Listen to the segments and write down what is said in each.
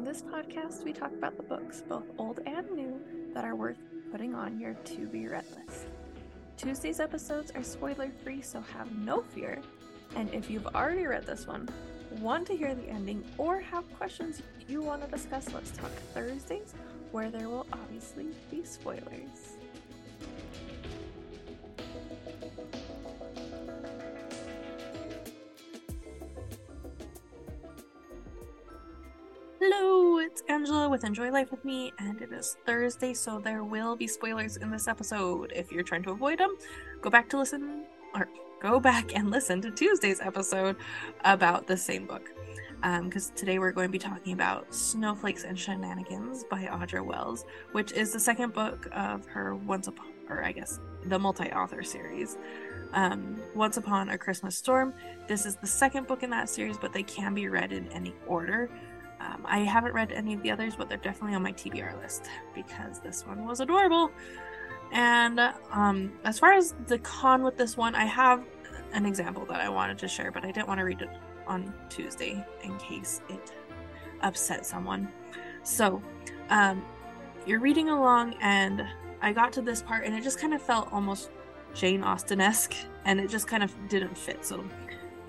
On this podcast, we talk about the books, both old and new, that are worth putting on your to be read list. Tuesday's episodes are spoiler free, so have no fear. And if you've already read this one, want to hear the ending, or have questions you want to discuss, let's talk Thursdays, where there will obviously be spoilers. Hello, Angela with Enjoy Life with Me, and it is Thursday, so there will be spoilers in this episode. If you're trying to avoid them, go back to listen, or go back and listen to Tuesday's episode about the same book. Because um, today we're going to be talking about Snowflakes and Shenanigans by Audra Wells, which is the second book of her Once Upon, or I guess the multi author series. Um, Once Upon a Christmas Storm. This is the second book in that series, but they can be read in any order. Um, I haven't read any of the others, but they're definitely on my TBR list because this one was adorable. And um, as far as the con with this one, I have an example that I wanted to share, but I didn't want to read it on Tuesday in case it upset someone. So, um, you're reading along, and I got to this part, and it just kind of felt almost Jane Austen esque, and it just kind of didn't fit. So,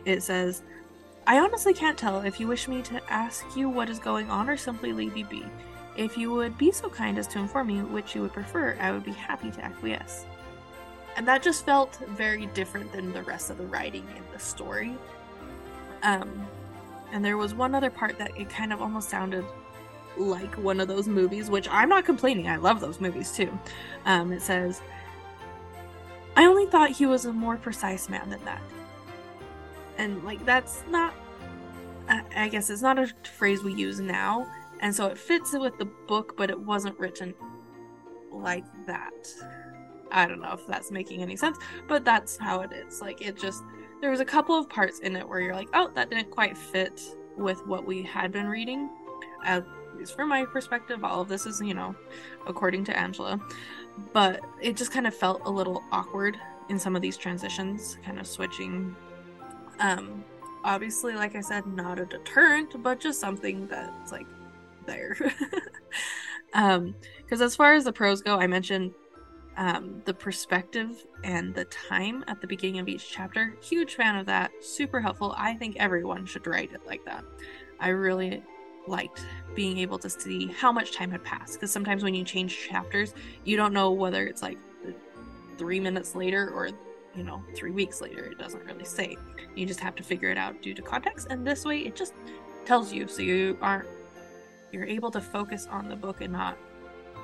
it says, I honestly can't tell if you wish me to ask you what is going on or simply leave you be. If you would be so kind as to inform me which you would prefer, I would be happy to acquiesce. And that just felt very different than the rest of the writing in the story. Um, and there was one other part that it kind of almost sounded like one of those movies, which I'm not complaining. I love those movies too. Um, it says, I only thought he was a more precise man than that and like that's not I guess it's not a phrase we use now, and so it fits with the book, but it wasn't written like that. I don't know if that's making any sense, but that's how it is. Like it just there was a couple of parts in it where you're like, oh, that didn't quite fit with what we had been reading. At least from my perspective, all of this is, you know, according to Angela. But it just kind of felt a little awkward in some of these transitions, kind of switching um, obviously, like I said, not a deterrent, but just something that's like there. um, because as far as the pros go, I mentioned um, the perspective and the time at the beginning of each chapter. Huge fan of that. Super helpful. I think everyone should write it like that. I really liked being able to see how much time had passed because sometimes when you change chapters, you don't know whether it's like three minutes later or you know, three weeks later. It doesn't really say. You just have to figure it out due to context, and this way it just tells you so you aren't you're able to focus on the book and not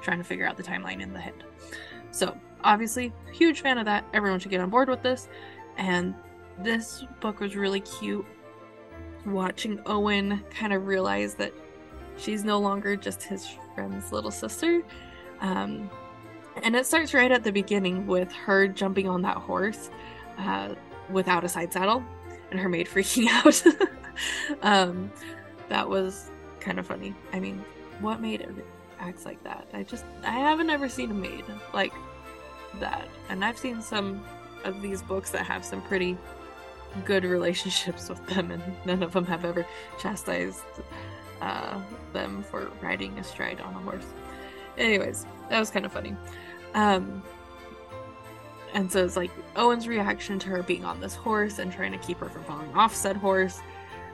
trying to figure out the timeline in the head. So, obviously, huge fan of that. Everyone should get on board with this. And this book was really cute. Watching Owen kind of realize that she's no longer just his friend's little sister. Um, and it starts right at the beginning with her jumping on that horse uh, without a side saddle and her maid freaking out. um, that was kind of funny. I mean, what maid acts like that? I just, I haven't ever seen a maid like that. And I've seen some of these books that have some pretty good relationships with them, and none of them have ever chastised uh, them for riding astride on a horse. Anyways, that was kind of funny. Um, and so it's like Owen's reaction to her being on this horse and trying to keep her from falling off said horse,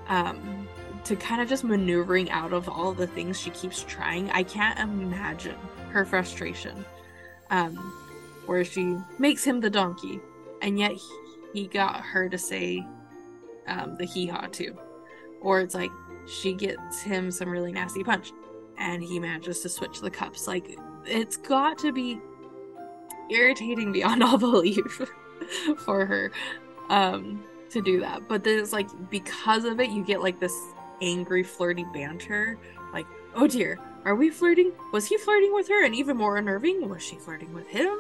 um, to kind of just maneuvering out of all the things she keeps trying. I can't imagine her frustration, um, where she makes him the donkey, and yet he got her to say um, the hee haw too, or it's like she gets him some really nasty punch, and he manages to switch the cups. Like it's got to be irritating beyond all belief for her um to do that. But then it's like because of it you get like this angry flirty banter. Like oh dear are we flirting? Was he flirting with her? And even more unnerving was she flirting with him?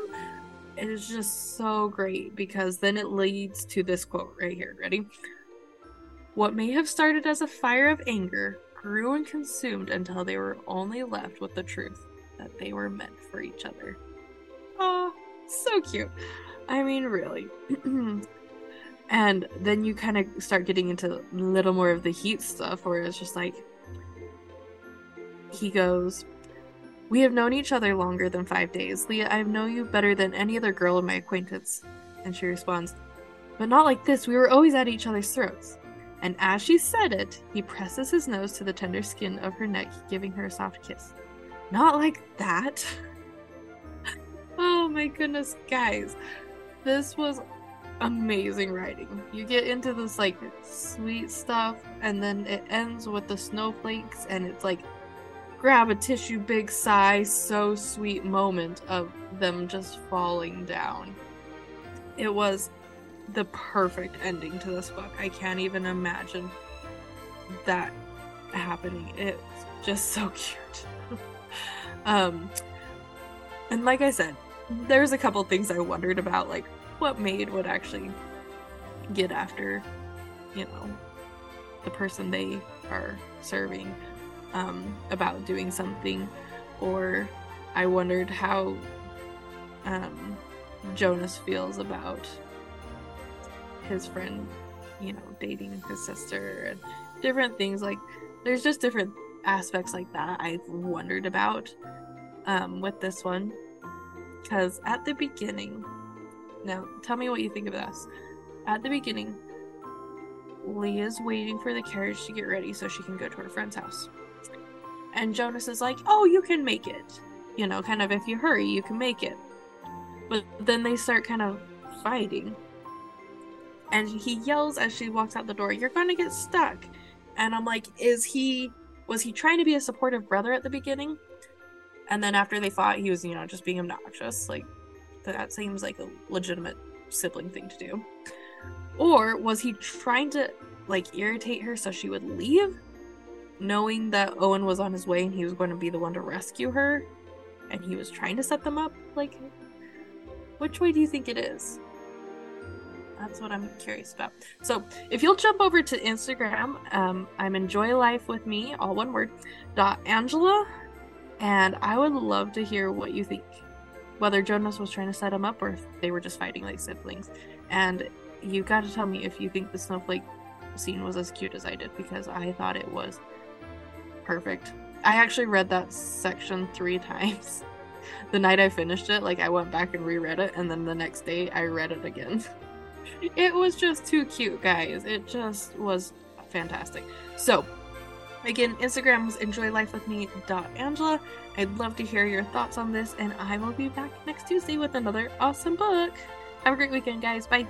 It is just so great because then it leads to this quote right here. Ready? What may have started as a fire of anger grew and consumed until they were only left with the truth that they were meant for each other Oh, so cute. I mean, really. and then you kind of start getting into a little more of the heat stuff where it's just like he goes, We have known each other longer than five days. Leah, I know you better than any other girl in my acquaintance. And she responds, But not like this. We were always at each other's throats. And as she said it, he presses his nose to the tender skin of her neck, giving her a soft kiss. Not like that. oh my goodness, guys. This was amazing writing. You get into this like sweet stuff, and then it ends with the snowflakes, and it's like grab a tissue, big sigh, so sweet moment of them just falling down. It was the perfect ending to this book. I can't even imagine that happening. It's just so cute. um and like I said, there's a couple things I wondered about like what maid would actually get after, you know, the person they are serving um, about doing something, or I wondered how um, Jonas feels about his friend, you know, dating his sister and different things like there's just different aspects like that I've wondered about um, with this one because at the beginning now, tell me what you think of this. At the beginning, Leah's waiting for the carriage to get ready so she can go to her friend's house. And Jonas is like, Oh, you can make it. You know, kind of if you hurry, you can make it. But then they start kind of fighting. And he yells as she walks out the door, You're gonna get stuck. And I'm like, Is he. Was he trying to be a supportive brother at the beginning? And then after they fought, he was, you know, just being obnoxious. Like, that seems like a legitimate sibling thing to do. Or was he trying to like irritate her so she would leave, knowing that Owen was on his way and he was going to be the one to rescue her, and he was trying to set them up? Like, which way do you think it is? That's what I'm curious about. So, if you'll jump over to Instagram, um, I'm enjoy life with me, all one word, dot Angela, and I would love to hear what you think whether Jonas was trying to set him up or if they were just fighting like siblings. And you got to tell me if you think the snowflake scene was as cute as I did because I thought it was perfect. I actually read that section three times. the night I finished it, like I went back and reread it, and then the next day I read it again. it was just too cute, guys. It just was fantastic. So, Again, Instagram was enjoylifewithme.angela. I'd love to hear your thoughts on this, and I will be back next Tuesday with another awesome book. Have a great weekend, guys. Bye.